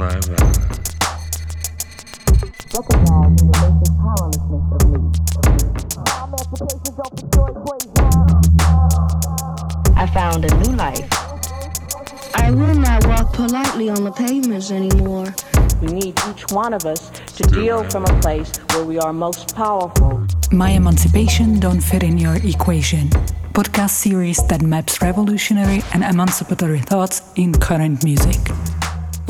saliva. Recognizing the basic powerlessness of me. I found a new life. I will not walk politely on the pavements anymore. We need each one of us to deal from a place where we are most powerful. My Emancipation Don't Fit in Your Equation podcast series that maps revolutionary and emancipatory thoughts in current music.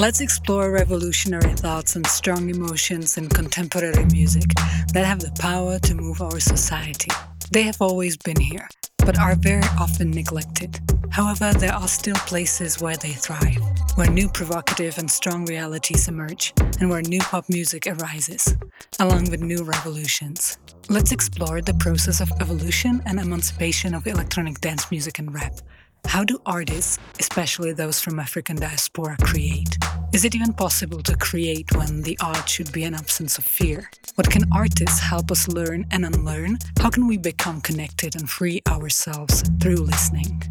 Let's explore revolutionary thoughts and strong emotions in contemporary music that have the power to move our society. They have always been here, but are very often neglected. However, there are still places where they thrive, where new provocative and strong realities emerge, and where new pop music arises, along with new revolutions. Let's explore the process of evolution and emancipation of electronic dance music and rap. How do artists, especially those from African diaspora, create? Is it even possible to create when the art should be an absence of fear? What can artists help us learn and unlearn? How can we become connected and free ourselves through listening?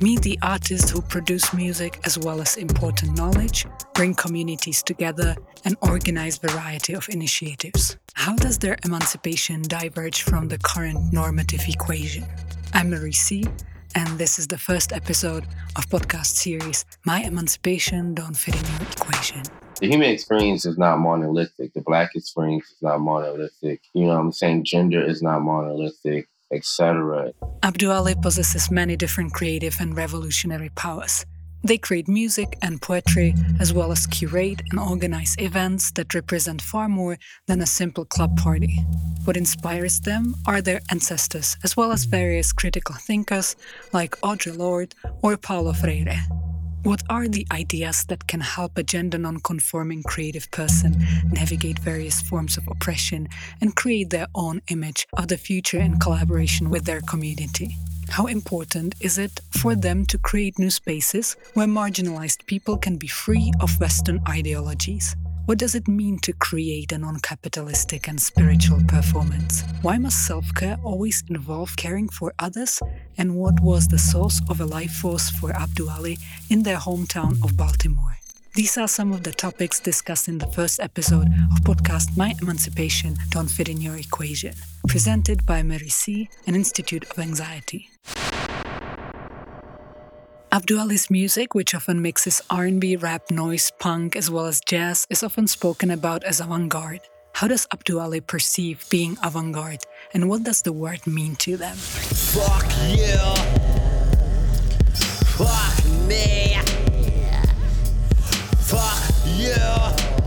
Meet the artists who produce music as well as important knowledge, bring communities together, and organize variety of initiatives. How does their emancipation diverge from the current normative equation? I'm Mary C, and this is the first episode of podcast series My Emancipation Don't Fit in Your Equation. The human experience is not monolithic. The black experience is not monolithic. You know what I'm saying? Gender is not monolithic etc. Abdu Ali possesses many different creative and revolutionary powers. They create music and poetry, as well as curate and organize events that represent far more than a simple club party. What inspires them are their ancestors, as well as various critical thinkers like Audre Lorde or Paulo Freire. What are the ideas that can help a gender non-conforming creative person navigate various forms of oppression and create their own image of the future in collaboration with their community? How important is it for them to create new spaces where marginalized people can be free of Western ideologies? What does it mean to create a non capitalistic and spiritual performance? Why must self care always involve caring for others? And what was the source of a life force for Abdu Ali in their hometown of Baltimore? These are some of the topics discussed in the first episode of podcast My Emancipation Don't Fit in Your Equation, presented by Mary C., an Institute of Anxiety. Abdu Ali's music, which often mixes R&B, rap, noise, punk, as well as jazz, is often spoken about as avant-garde. How does Abdu Ali perceive being avant-garde, and what does the word mean to them? Fuck you! Fuck me! Fuck you!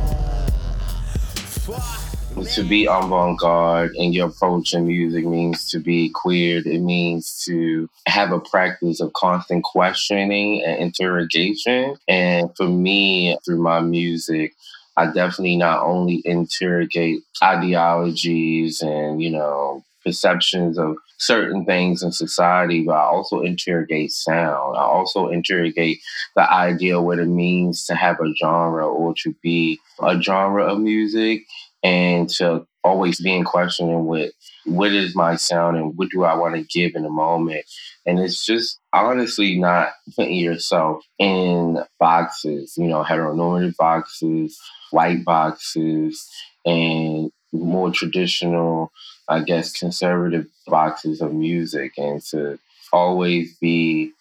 To be avant-garde in your approach in music means to be queer. It means to have a practice of constant questioning and interrogation. And for me, through my music, I definitely not only interrogate ideologies and, you know, perceptions of certain things in society, but I also interrogate sound. I also interrogate the idea what it means to have a genre or to be a genre of music and to always be in questioning with what is my sound and what do I want to give in a moment. And it's just honestly not putting yourself in boxes, you know, heteronormative boxes, white boxes, and more traditional, I guess, conservative boxes of music, and to always be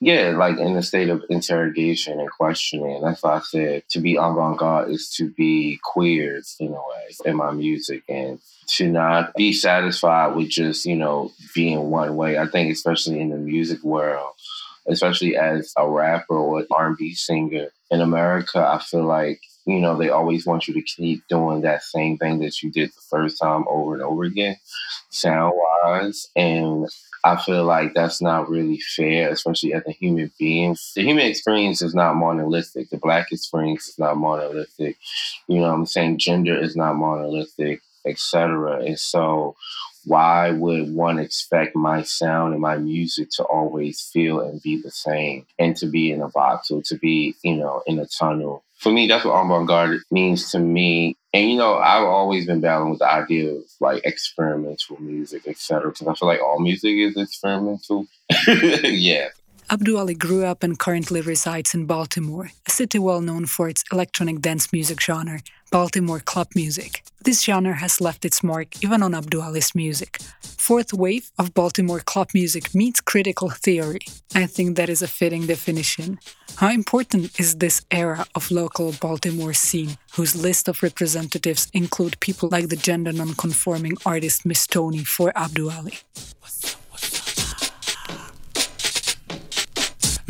yeah, like in a state of interrogation and questioning. That's why I said to be avant garde is to be queer in a way in my music and to not be satisfied with just, you know, being one way. I think especially in the music world, especially as a rapper or R&B singer in America, I feel like you know, they always want you to keep doing that same thing that you did the first time over and over again, sound wise. And I feel like that's not really fair, especially as a human being. The human experience is not monolithic. The black experience is not monolithic. You know I'm saying? Gender is not monolithic, etc. And so why would one expect my sound and my music to always feel and be the same and to be in a box or to be, you know, in a tunnel? For me, that's what avant-garde means to me. And you know, I've always been battling with the idea of like experimental music, etc. Because I feel like all music is experimental. yeah. Abdu Ali grew up and currently resides in Baltimore, a city well known for its electronic dance music genre, Baltimore club music. This genre has left its mark even on Abdu Ali's music. Fourth wave of Baltimore club music meets critical theory. I think that is a fitting definition. How important is this era of local Baltimore scene, whose list of representatives include people like the gender non-conforming artist Miss Tony for Abdu Ali?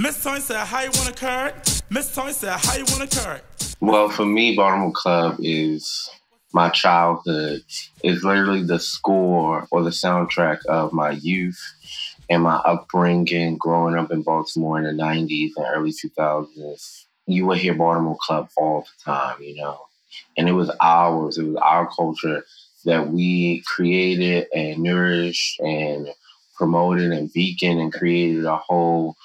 Miss Tony said, how you want to card? Miss Tony said, how you want to card? Well, for me, Baltimore Club is my childhood. It's literally the score or the soundtrack of my youth and my upbringing growing up in Baltimore in the 90s and early 2000s. You would hear Baltimore Club all the time, you know. And it was ours, it was our culture that we created and nourished and promoted and beacon and created a whole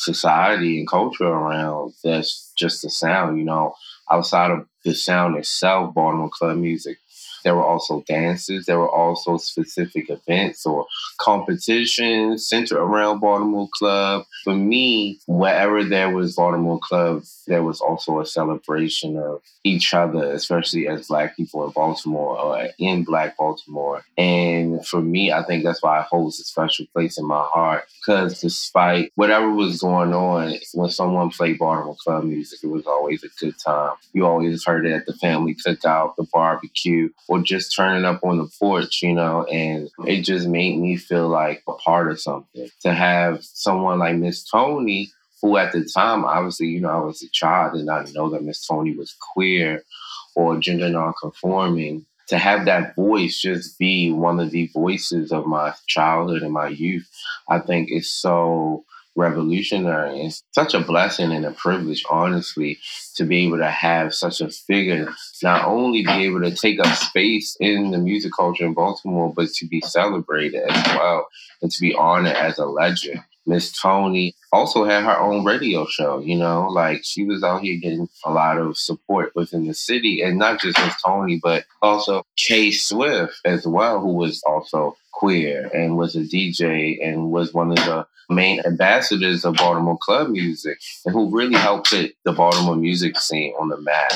society and culture around that's just the sound, you know, outside of the sound itself, Baltimore club music there were also dances. There were also specific events or competitions centered around Baltimore Club. For me, wherever there was Baltimore Club, there was also a celebration of each other, especially as Black people in Baltimore or in Black Baltimore. And for me, I think that's why it holds a special place in my heart because despite whatever was going on, when someone played Baltimore Club music, it was always a good time. You always heard it at the family cookout, the barbecue, or just turning up on the porch, you know, and it just made me feel like a part of something. To have someone like Miss Tony, who at the time, obviously, you know, I was a child and I didn't know that Miss Tony was queer or gender nonconforming. To have that voice just be one of the voices of my childhood and my youth, I think is so revolutionary. It's such a blessing and a privilege, honestly, to be able to have such a figure not only be able to take up space in the music culture in Baltimore, but to be celebrated as well and to be honored as a legend. Miss Tony also had her own radio show, you know, like she was out here getting a lot of support within the city. And not just Miss Tony, but also K Swift as well, who was also queer and was a DJ and was one of the main ambassadors of Baltimore club music and who really helped put the Baltimore music scene on the map.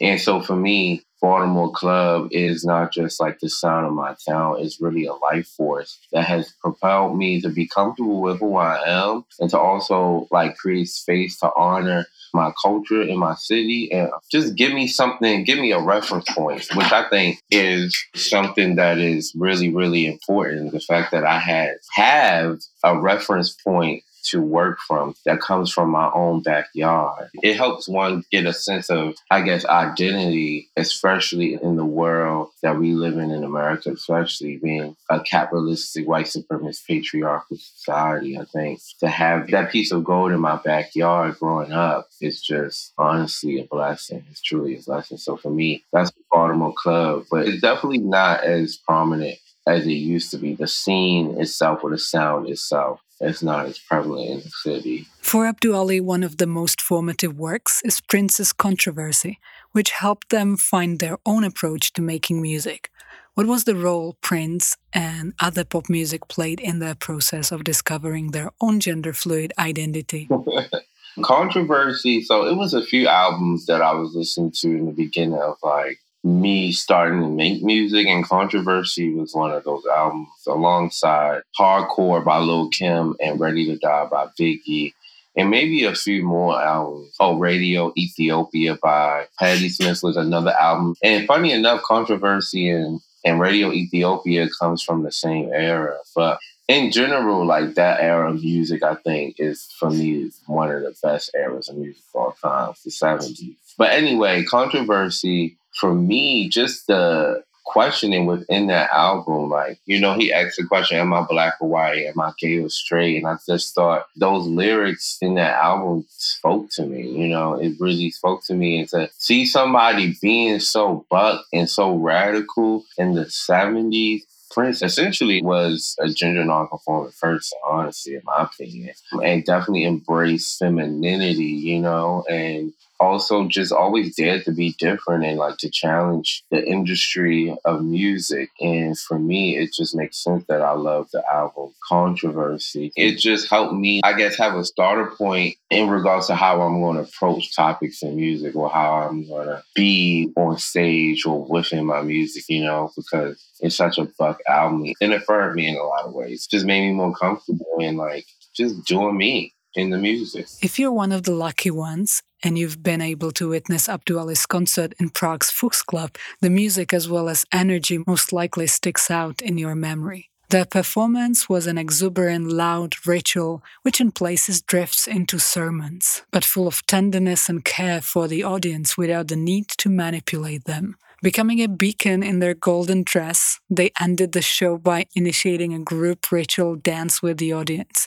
And so for me, Baltimore Club is not just like the sound of my town, it's really a life force that has propelled me to be comfortable with who I am and to also like create space to honor my culture in my city and just give me something, give me a reference point, which I think is something that is really, really important. The fact that I had have a reference point to work from that comes from my own backyard. It helps one get a sense of, I guess, identity, especially in the world that we live in in America, especially being a capitalistic, white supremacist, patriarchal society. I think to have that piece of gold in my backyard growing up is just honestly a blessing. It's truly a blessing. So for me, that's the Baltimore Club, but it's definitely not as prominent as it used to be. The scene itself or the sound itself it's not as prevalent in the city. For Abdu Ali, one of the most formative works is Prince's Controversy, which helped them find their own approach to making music. What was the role Prince and other pop music played in their process of discovering their own gender fluid identity? Controversy. So it was a few albums that I was listening to in the beginning of like me starting to make music and controversy was one of those albums alongside hardcore by lil kim and ready to die by biggie and maybe a few more albums oh radio ethiopia by Patti Smith was another album and funny enough controversy and and radio ethiopia comes from the same era but in general, like that era of music, I think is for me one of the best eras of music of all time, the 70s. But anyway, controversy for me, just the questioning within that album, like, you know, he asked the question, Am I black or white? Am I gay or straight? And I just thought those lyrics in that album spoke to me, you know, it really spoke to me. And to see somebody being so buck and so radical in the 70s Prince essentially was a gender nonconforming person, honestly, in my opinion, and definitely embraced femininity, you know, and also just always dared to be different and like to challenge the industry of music. And for me, it just makes sense that I love the album Controversy. It just helped me, I guess, have a starter point in regards to how I'm going to approach topics in music or how I'm going to be on stage or within my music, you know, because it's such a fuck album. And it affirmed me in a lot of ways. Just made me more comfortable in like just doing me in the music. If you're one of the lucky ones and you've been able to witness Abdu Ali's concert in Prague's Fuchs Club, the music as well as energy most likely sticks out in your memory. The performance was an exuberant, loud ritual, which in places drifts into sermons, but full of tenderness and care for the audience without the need to manipulate them. Becoming a beacon in their golden dress, they ended the show by initiating a group ritual dance with the audience.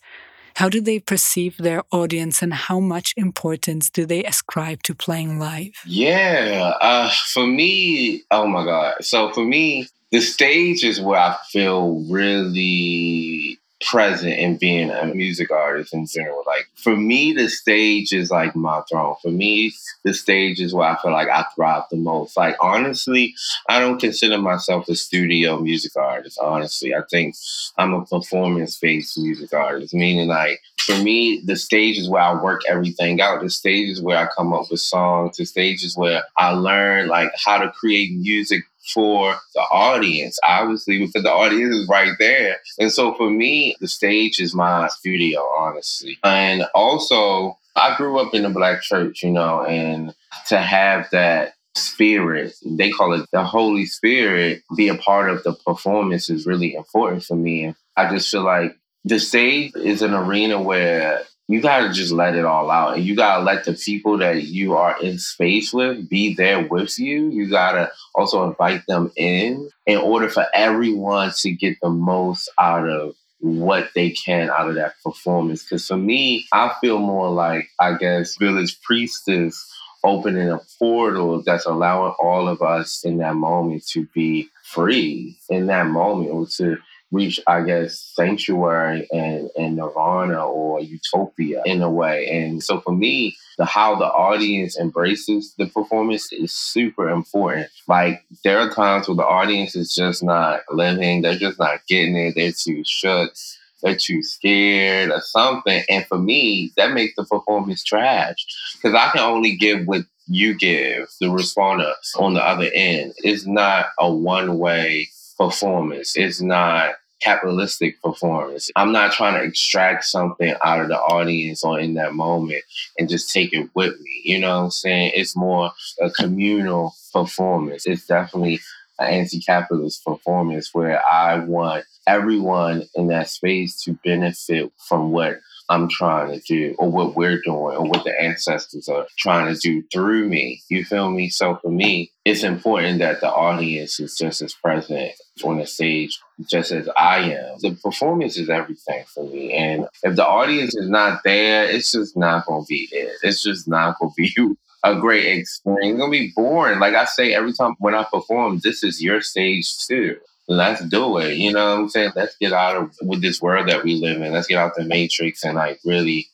How do they perceive their audience and how much importance do they ascribe to playing live? Yeah, uh, for me, oh my God. So for me, the stage is where I feel really present in being a music artist in general. Like for me, the stage is like my throne. For me, the stage is where I feel like I thrive the most. Like honestly, I don't consider myself a studio music artist. Honestly, I think I'm a performance-based music artist. Meaning, like for me, the stage is where I work everything out. The stage is where I come up with songs. The stage is where I learn like how to create music for the audience, obviously, because the audience is right there. And so for me, the stage is my studio, honestly. And also, I grew up in a black church, you know, and to have that spirit, they call it the Holy Spirit, be a part of the performance is really important for me. I just feel like the stage is an arena where you got to just let it all out and you got to let the people that you are in space with be there with you. You got to also invite them in in order for everyone to get the most out of what they can out of that performance. Because for me i feel more like i guess village priestess opening a portal that's allowing all of us in that moment to be free in that moment or to reach, I guess, sanctuary and, and nirvana or utopia in a way. And so for me, the how the audience embraces the performance is super important. Like there are times where the audience is just not living, they're just not getting it, they're too shook, they're too scared or something. And for me, that makes the performance trash. Because I can only give what you give, the responder on the other end. It's not a one way performance. It's not capitalistic performance. I'm not trying to extract something out of the audience or in that moment and just take it with me. You know what I'm saying? It's more a communal performance. It's definitely an anti-capitalist performance where I want everyone in that space to benefit from what I'm trying to do or what we're doing or what the ancestors are trying to do through me. You feel me? So for me, it's important that the audience is just as present on the stage just as I am. The performance is everything for me. And if the audience is not there, it's just not going to be it. It's just not going to be a great experience. Going to be boring. Like I say every time when I perform, this is your stage too let's do it. You know what I'm saying? Let's get out of with this world that we live in. Let's get out the matrix and like really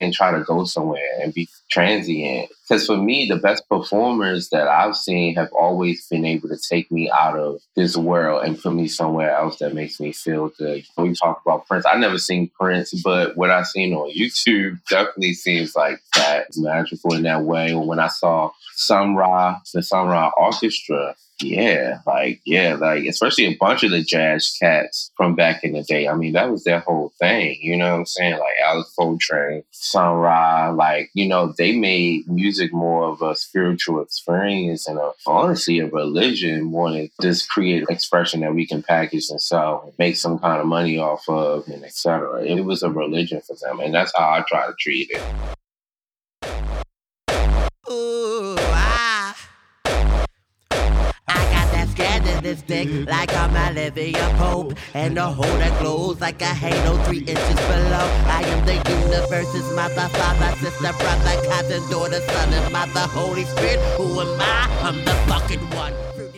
and try to go somewhere and be transient. Because for me, the best performers that I've seen have always been able to take me out of this world and put me somewhere else that makes me feel good. We talk about Prince. I never seen Prince, but what I've seen on YouTube definitely seems like that magical in that way. When I saw Sun Ra, the Sun Ra Orchestra, yeah, like yeah, like especially a bunch of the jazz cats from back in the day. I mean, that was their whole thing. You know what I'm saying? Like Alice Coltrane, Sun Ra, like you know, they made music more of a spiritual experience and a, honestly a religion more than this creative expression that we can package and sell, and make some kind of money off of, and etc. It was a religion for them, and that's how I try to treat it. This dick like I'm Olivia Pope. And the hole that glows like a halo three inches below. I am the universe's mother, father, sister, brother, cousin, daughter, son, and mother, Holy Spirit. Who am I? I'm the fucking one.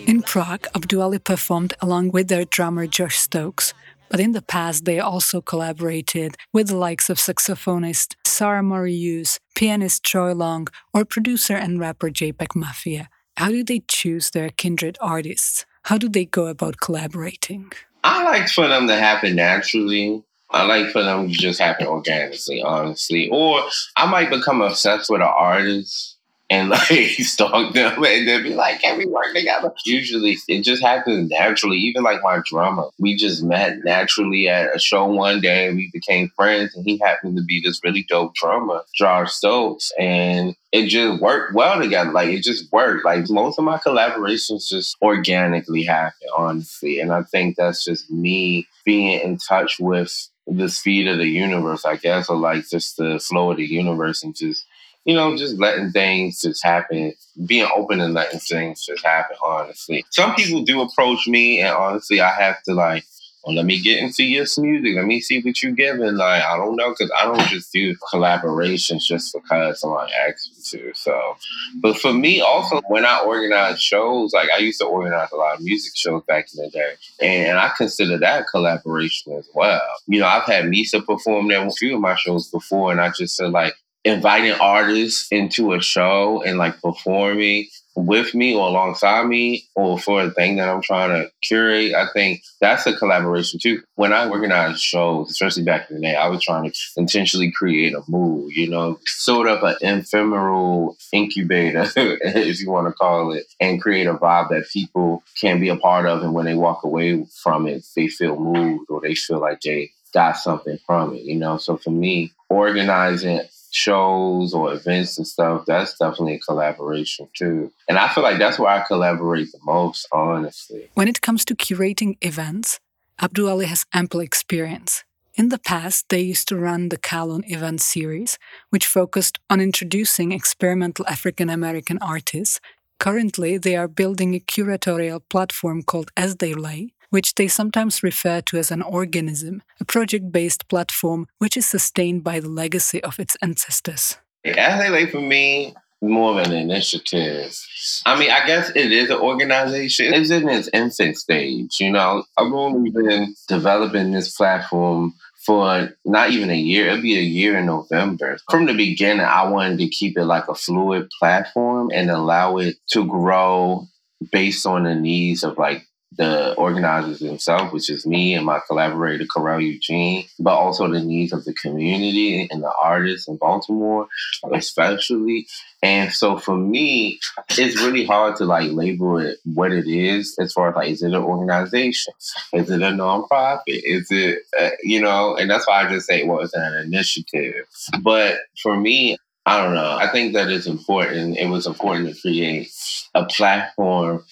In Prague, Abdu performed along with their drummer Josh Stokes, but in the past they also collaborated with the likes of saxophonist Sarah Marius, pianist Troy Long, or producer and rapper JPEG Mafia. How do they choose their kindred artists? How do they go about collaborating? I like for them to happen naturally. I like for them to just happen organically, honestly. Or I might become obsessed with an artist and like stalk them and then be like, can we work together? Usually it just happens naturally. Even like my drummer, we just met naturally at a show one day and we became friends and he happened to be this really dope drummer, Josh Stokes. And it just worked well together. Like it just worked. Like most of my collaborations just organically happen, honestly. And I think that's just me being in touch with the speed of the universe, I guess, or like just the flow of the universe and just you know, just letting things just happen, being open and letting things just happen, honestly. Some people do approach me, and honestly, I have to like, well, let me get into your music. Let me see what you're giving. Like, I don't know, because I don't just do collaborations just because someone asks me to. So, but for me, also, when I organize shows, like I used to organize a lot of music shows back in the day, and I consider that collaboration as well. You know, I've had Misa perform at a few of my shows before, and I just said, like, inviting artists into a show and like performing with me or alongside me or for a thing that I'm trying to curate, I think that's a collaboration too. When I organized shows, especially back in the day, I was trying to intentionally create a mood, you know, sort of an ephemeral incubator, if you want to call it, and create a vibe that people can be a part of. And when they walk away from it, they feel moved or they feel like they got something from it, you know. So for me, organizing shows or events and stuff, that's definitely a collaboration too. And I feel like that's where I collaborate the most, honestly. When it comes to curating events, Abdu Ali has ample experience. In the past, they used to run the Kahlon event series, which focused on introducing experimental African American artists. Currently, they are building a curatorial platform called As They Lay, which they sometimes refer to as an organism, a project based platform which is sustained by the legacy of its ancestors. Lay for me, more of an initiative. I mean, I guess it is an organization. It's in its infant stage, you know. I've only been developing this platform for not even a year. It'll be a year in November. From the beginning, I wanted to keep it like a fluid platform and allow it to grow based on the needs of like the organizers themselves, which is me and my collaborator, Corel Eugene, but also the needs of the community and the artists in Baltimore, especially. And so for me, it's really hard to like label it what it is as far as like, is it an organization? Is it a nonprofit? Is it, uh, you know, and that's why I just say, well, it's an initiative. But for me, I don't know. I think that it's important. It was important to create a platform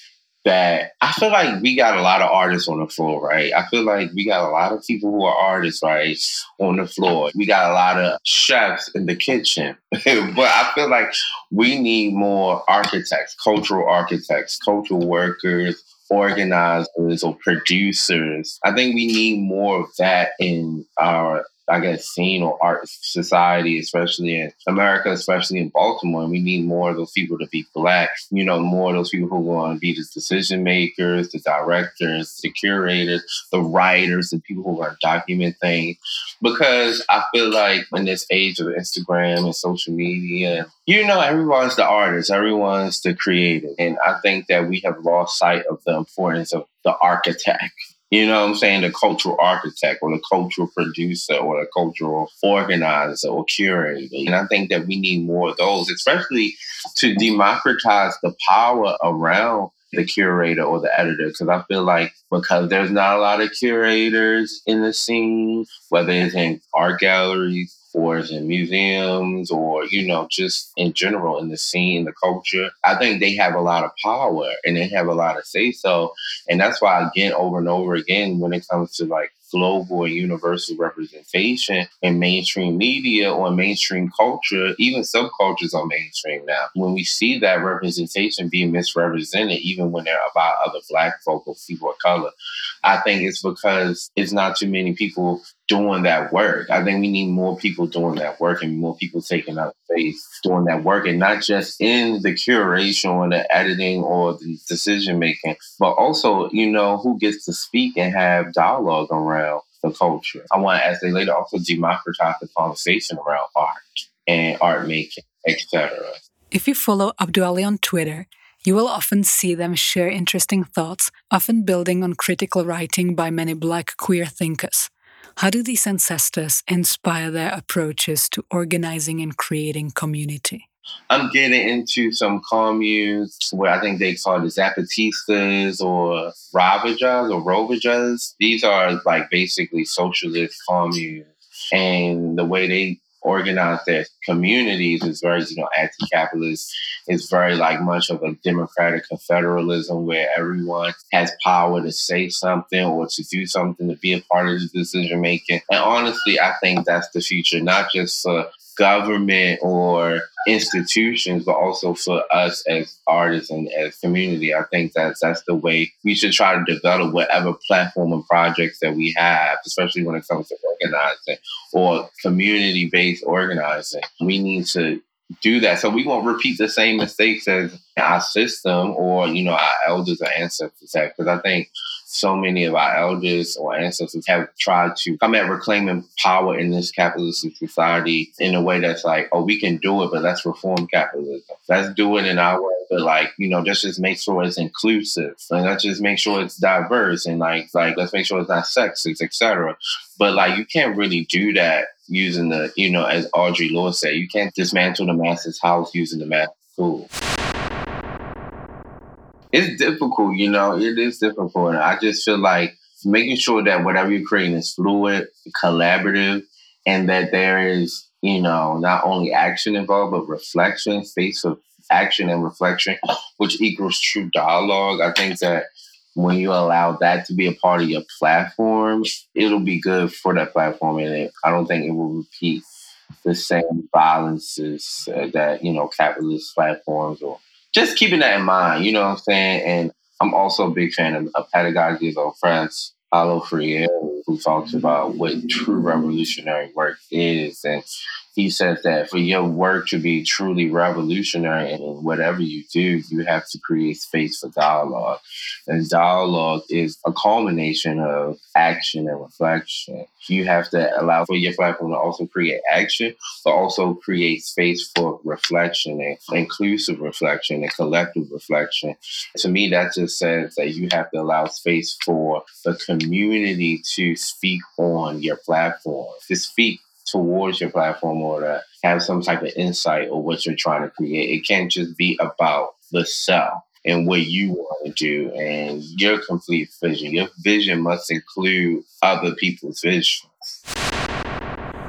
that I feel like we got a lot of artists on the floor, right? I feel like we got a lot of people who are artists, right, on the floor. We got a lot of chefs in the kitchen. but I feel like we need more architects, cultural architects, cultural workers, organizers, or producers. I think we need more of that in our I guess, scene or art society, especially in America, especially in Baltimore. We need more of those people to be black, you know, more of those people who going to be the decision makers, the directors, the curators, the writers, the people who are document things. Because I feel like in this age of Instagram and social media, you know, everyone's the artist, everyone's the creator. And I think that we have lost sight of the importance of the architect you know what I'm saying? The cultural architect or the cultural producer or the cultural organizer or curator. And I think that we need more of those, especially to democratize the power around the curator or the editor. Because I feel like because there's not a lot of curators in the scene, whether it's in art galleries, or in museums or, you know, just in general in the scene, the culture. I think they have a lot of power and they have a lot of say so. And that's why, again, over and over again, when it comes to like global and universal representation in mainstream media or mainstream culture, even subcultures are mainstream now. When we see that representation being misrepresented, even when they're about other black folk or people of color, I think it's because it's not too many people doing that work. I think we need more people doing that work and more people taking up space doing that work and not just in the curation or the editing or the decision making, but also, you know, who gets to speak and have dialogue around the culture. I want to, as they later, also democratize the conversation around art and art making, etc. If you follow Abdu Ali on Twitter, you will often see them share interesting thoughts, often building on critical writing by many black queer thinkers. How do these ancestors inspire their approaches to organizing and creating community? I'm getting into some communes where I think they call it Zapatistas or Ravajas or Rovajas. These are like basically socialist communes. And the way they organize their communities is very, you know, anti-capitalist. It's very like much of a democratic confederalism where everyone has power to say something or to do something to be a part of the decision making. And honestly, I think that's the future, not just for government or institutions, but also for us as artists and as community. I think that's that's the way we should try to develop whatever platform and projects that we have, especially when it comes to organizing or community based organizing. We need to do that so we won't repeat the same mistakes as our system or you know our elders or ancestors have because i think so many of our elders or ancestors have tried to come at reclaiming power in this capitalist society in a way that's like, oh, we can do it, but let's reform capitalism. Let's do it in our way, but like, you know, let's just make sure it's inclusive and let's just make sure it's diverse and like, like let's make sure it's not sexist, etc. But like, you can't really do that using the, you know, as Audre Lorde said, you can't dismantle the masses house using the mass tool it's difficult, you know, it is difficult. And I just feel like making sure that whatever you're creating is fluid, collaborative, and that there is, you know, not only action involved, but reflection, space of action and reflection, which equals true dialogue. I think that when you allow that to be a part of your platform, it'll be good for that platform. And it, I don't think it will repeat the same violences uh, that, you know, capitalist platforms or just keeping that in mind, you know what I'm saying? And I'm also a big fan of, of pedagogy of France, Paulo Freire, who talks about what true revolutionary work is. And he says that for your work to be truly revolutionary in whatever you do, you have to create space for dialogue. And dialogue is a culmination of action and reflection. You have to allow for your platform to also create action, but also create space for reflection and inclusive reflection and collective reflection. To me, that just says that you have to allow space for the community to speak on your platform, to speak towards your platform or to have some type of insight or what you're trying to create. It can't just be about the self and what you want to do and your complete vision. Your vision must include other people's visions.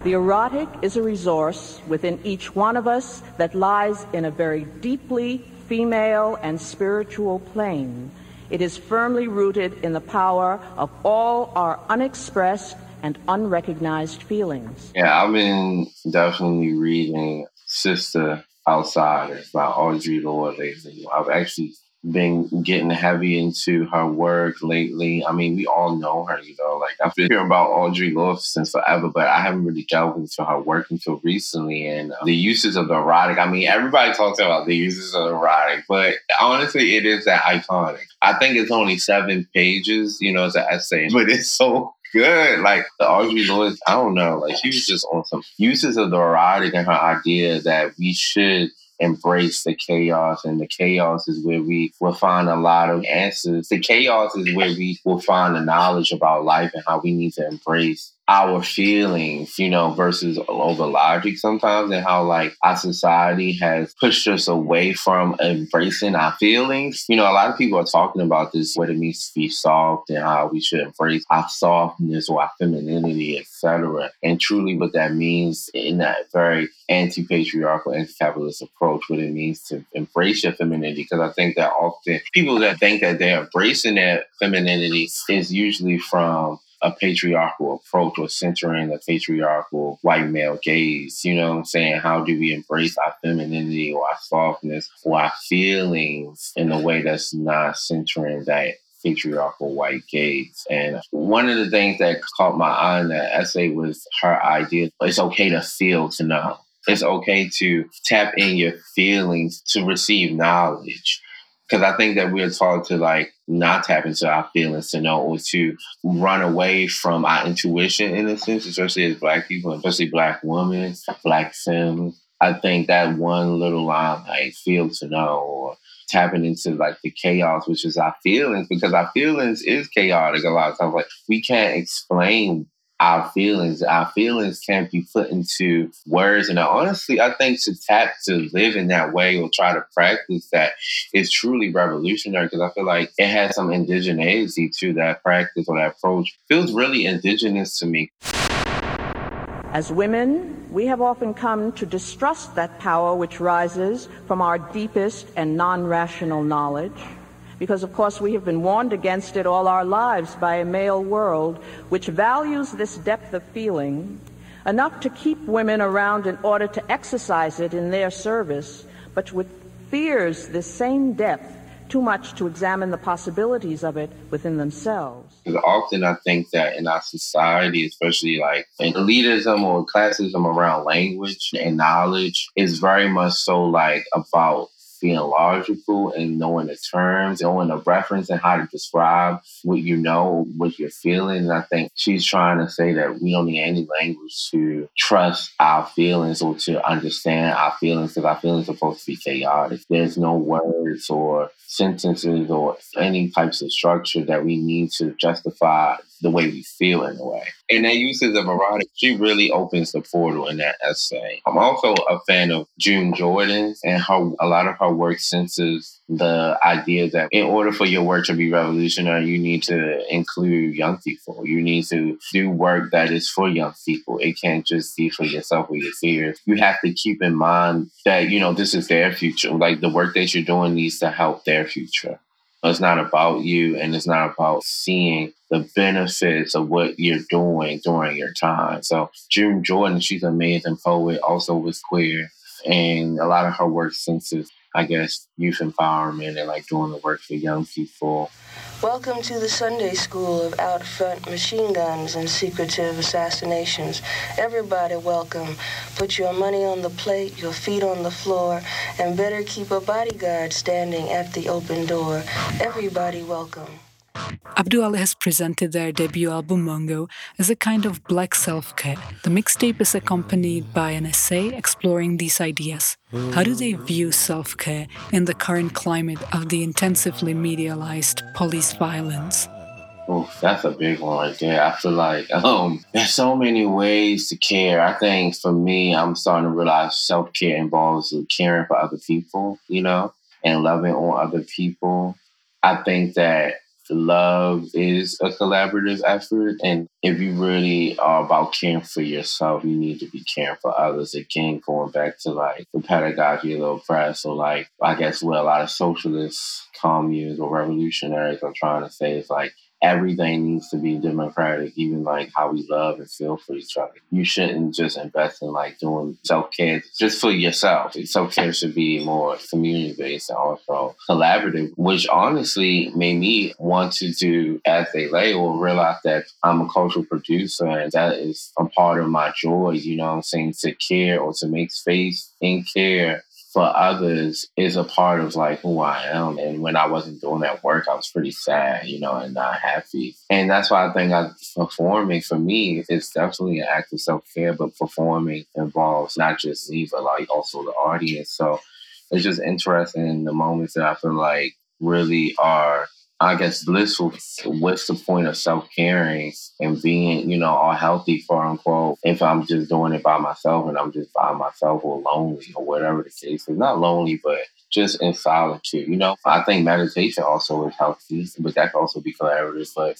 The erotic is a resource within each one of us that lies in a very deeply female and spiritual plane. It is firmly rooted in the power of all our unexpressed and unrecognized feelings. Yeah, I've been definitely reading Sister Outsiders by Audre Lorde. I've actually been getting heavy into her work lately. I mean, we all know her, you know, like I've been hearing about Audre Lorde since forever, but I haven't really delved into her work until recently. And uh, the uses of the erotic, I mean, everybody talks about the uses of the erotic, but honestly, it is that iconic. I think it's only seven pages, you know, it's an essay, but it's so good. Like the Audre Lorde, I don't know. Like she was just on some uses of the erotic and her idea that we should embrace the chaos and the chaos is where we will find a lot of answers. The chaos is where we will find the knowledge about life and how we need to embrace our feelings, you know, versus over logic sometimes, and how like our society has pushed us away from embracing our feelings. You know, a lot of people are talking about this, what it means to be soft and how we should embrace our softness or our femininity, etc. And truly what that means in that very anti-patriarchal, anti-capitalist approach, what it means to embrace your femininity. Because I think that often people that think that they're embracing their femininity is usually from a patriarchal approach or centering a patriarchal white male gaze. You know what I'm saying? How do we embrace our femininity or our softness or our feelings in a way that's not centering that patriarchal white gaze. And one of the things that caught my eye in that essay was her idea it's okay to feel to know. It's okay to tap in your feelings to receive knowledge. Because I think that we're taught to like not tap into our feelings to know or to run away from our intuition in a sense, especially as black people, especially black women, black femmes. I think that one little line, like feel to know or tapping into like the chaos, which is our feelings, because our feelings is chaotic a lot of times. Like we can't explain our feelings. Our feelings can't be put into words. And honestly, I think to tap to live in that way or try to practice that is truly revolutionary because I feel like it has some indigeneity to that practice or that approach. Feels really indigenous to me. As women, we have often come to distrust that power which rises from our deepest and non rational knowledge, because of course we have been warned against it all our lives by a male world which values this depth of feeling enough to keep women around in order to exercise it in their service, but which fears this same depth too much to examine the possibilities of it within themselves. Because often I think that in our society, especially like elitism or classism around language and knowledge, is very much so like about being logical and knowing the terms, knowing the reference and how to describe what you know, what you're feeling. And I think she's trying to say that we don't need any language to trust our feelings or to understand our feelings because our feelings are supposed to be chaotic. There's no words or sentences or any types of structure that we need to justify the way we feel in a way. And that uses of erotic, she really opens the portal in that essay. I'm also a fan of June Jordan and her a lot of her work senses the idea that in order for your work to be revolutionary, you need to include young people. You need to do work that is for young people. It can't just be for yourself or your fears. You have to keep in mind that, you know, this is their future. Like the work that you're doing needs to help their future. It's not about you and it's not about seeing the benefits of what you're doing during your time. So June Jordan, she's an amazing poet, also was queer. And a lot of her work senses, I guess, youth empowerment and like doing the work for young people. Welcome to the Sunday School of Out Front Machine Guns and Secretive Assassinations. Everybody welcome. Put your money on the plate, your feet on the floor, and better keep a bodyguard standing at the open door. Everybody welcome. Abdu has presented their debut album Mongo as a kind of black self care. The mixtape is accompanied by an essay exploring these ideas. How do they view self care in the current climate of the intensively medialized police violence? Oh, that's a big one right there. I feel like um, there's so many ways to care. I think for me, I'm starting to realize self care involves caring for other people, you know, and loving on other people. I think that love is a collaborative effort. And if you really are about caring for yourself, you need to be caring for others. Again, going back to like the pedagogy of the oppressed, or like, I guess what a lot of socialists, communes, or revolutionaries are trying to say is like, everything needs to be democratic, even like how we love and feel for each other. You shouldn't just invest in like doing self care just for yourself. Self care should be more community based and also collaborative, which honestly made me want to do as a lay or realize that I'm a cultural producer and that is a part of my joy, you know what I'm saying, to care or to make space and care for others is a part of like who I am. And when I wasn't doing that work, I was pretty sad, you know, and not happy. And that's why I think I, performing for me is definitely an act of self care, but performing involves not just me, but like also the audience. So it's just interesting the moments that I feel like really are I guess blissful. What's the point of self caring and being, you know, all healthy, quote unquote, if I'm just doing it by myself and I'm just by myself or lonely or whatever the case is? Not lonely, but just in solitude. You know, I think meditation also is healthy, but that can also be collaborative. But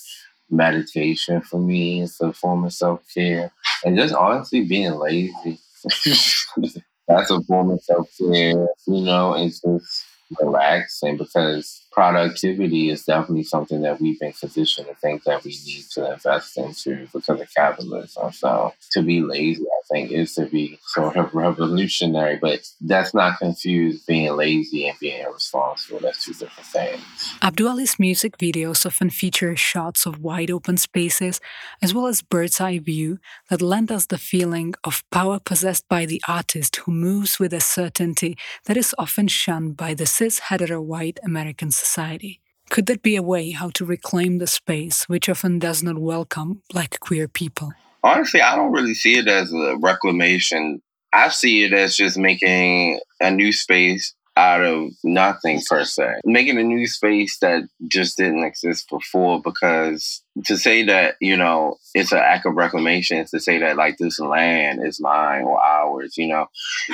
meditation for me is a form of self care, and just honestly being lazy. That's a form of self care, you know, and just relaxing because productivity is definitely something that we've been conditioned to think that we need to invest into because of capitalism. So to be lazy, I think, is to be sort of revolutionary, but that's not confused being lazy and being irresponsible. That's two different things. Abdu-Ali's music videos often feature shots of wide open spaces as well as bird's eye view that lend us the feeling of power possessed by the artist who moves with a certainty that is often shunned by the cis hetero white American society. Could that be a way how to reclaim the space which often does not welcome black queer people? Honestly, I don't really see it as a reclamation. I see it as just making a new space out of nothing per se. Making a new space that just didn't exist before because to say that, you know, it's an act of reclamation is to say that like this land is mine or ours, you know.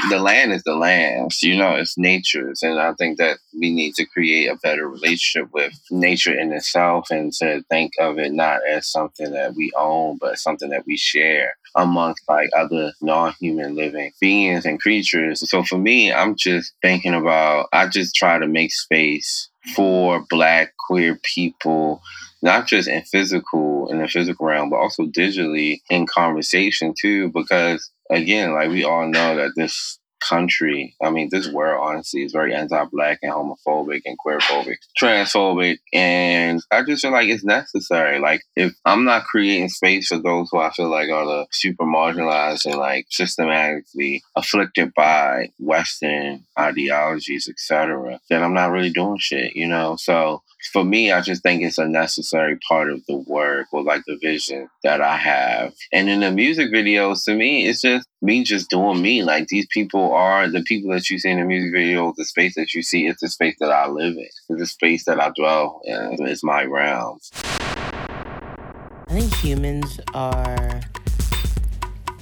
The land is the land, you know, it's nature's. And I think that we need to create a better relationship with nature in itself and to think of it not as something that we own, but something that we share amongst like other non-human living beings and creatures. So for me, I'm just thinking about I just try to make space for black queer people not just in physical in the physical realm but also digitally in conversation too because again like we all know that this country. I mean, this world honestly is very anti-black and homophobic and queerphobic, transphobic, and I just feel like it's necessary. Like, if I'm not creating space for those who I feel like are the super marginalized and like systematically afflicted by Western ideologies, etc., then I'm not really doing shit. You know, so for me, I just think it's a necessary part of the work or like the vision that I have. And in the music videos, to me, it's just me just doing me. Like these people are the people that you see in the music video, the space that you see, it's the space that I live in. It's the space that I dwell in. It's my realm. I think humans are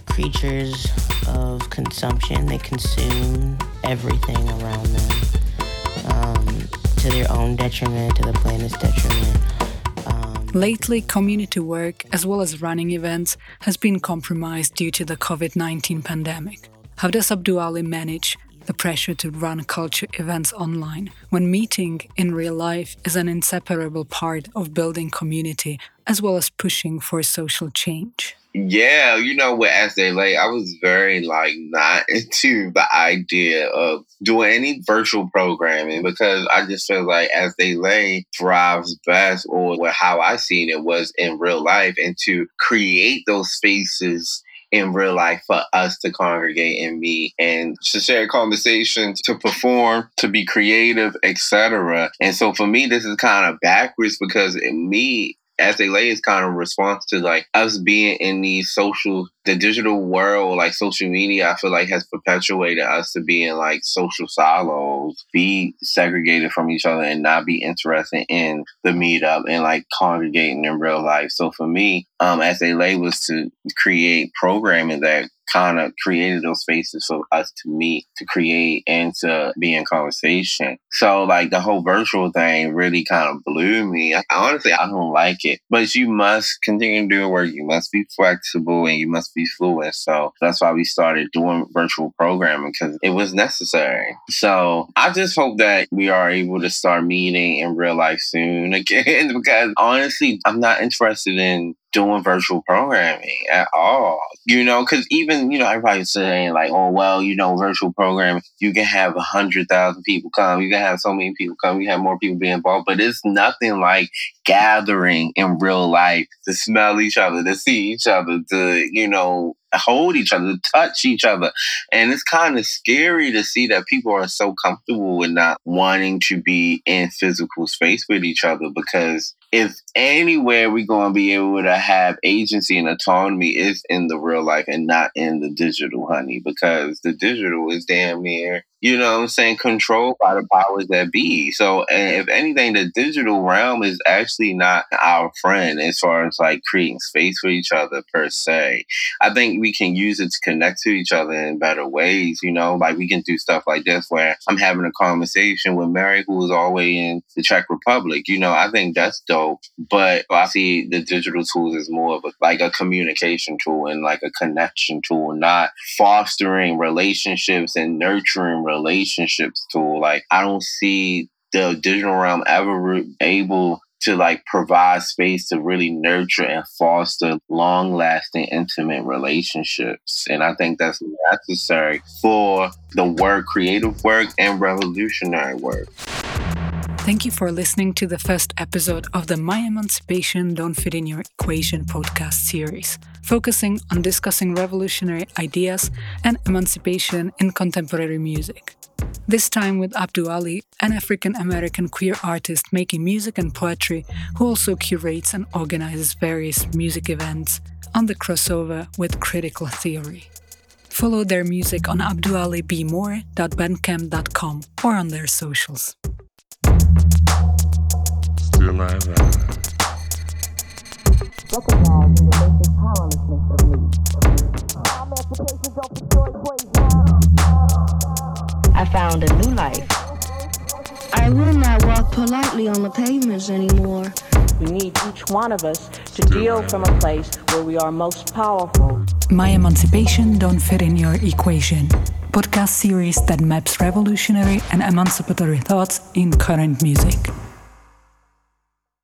creatures of consumption. They consume everything around them. Um, to their own detriment, to the planet's detriment. Lately, community work, as well as running events, has been compromised due to the COVID 19 pandemic. How does Abdu-Ali manage the pressure to run culture events online when meeting in real life is an inseparable part of building community as well as pushing for social change? Yeah, you know, with Lay, I was very like not into the idea of doing any virtual programming because I just feel like As They Lay thrives best, or how I seen it was in real life, and to create those spaces in real life for us to congregate and meet and to share conversations, to perform, to be creative, etc. And so for me, this is kind of backwards because in me, as lay is kind of response to like us being in the social the digital world like social media i feel like has perpetuated us to be in like social silos be segregated from each other and not be interested in the meetup and like congregating in real life. So for me um as lay was to create programming that kind of created those spaces for us to meet, to create, and to be in conversation. So, like, the whole virtual thing really kind of blew me. I, honestly, I don't like it, but you must continue to do work. You must be flexible and you must be fluent. So, that's why we started doing virtual programming because it was necessary. So, I just hope that we are able to start meeting in real life soon again because honestly, I'm not interested in doing virtual programming at all. You know, because even, you know, everybody's saying like, oh, well, you know, virtual programming, you can have a hundred thousand people come, you can have so many people come, you have more people be involved, but it's nothing like gathering in real life to smell each other, to see each other, to, you know, hold each other, touch each other. And it's kind of scary to see that people are so comfortable with not wanting to be in physical space with each other because if anywhere we're going to be able to have agency and autonomy is in the real life and not in the digital, honey, because the digital is damn near, you know what I'm saying, controlled by the powers that be. So, if anything, the digital realm is actually not our friend as far as like creating space for each other per se. I think we can use it to connect to each other in better ways, you know, like we can do stuff like this where I'm having a conversation with Mary, who is all the way in the Czech Republic. You know, I think that's dope. But I see the digital tools as more of a, like a communication tool and like a connection tool, not fostering relationships and nurturing relationships tool. Like I don't see the digital realm ever re- able to like provide space to really nurture and foster long lasting intimate relationships. And I think that's necessary for the work, creative work, and revolutionary work. Thank you for listening to the first episode of the My Emancipation Don't Fit in Your Equation podcast series, focusing on discussing revolutionary ideas and emancipation in contemporary music. This time with Abdu Ali, an African American queer artist making music and poetry who also curates and organizes various music events on the crossover with critical theory. Follow their music on abdualibmore.bandcamp.com or on their socials still I rise. Recognizing the basic powerlessness of me. I found a new life. I will not walk politely on the pavements anymore. We need each one of us to deal from a place where we are most powerful. My Emancipation Don't Fit in Your Equation podcast series that maps revolutionary and emancipatory thoughts in current music.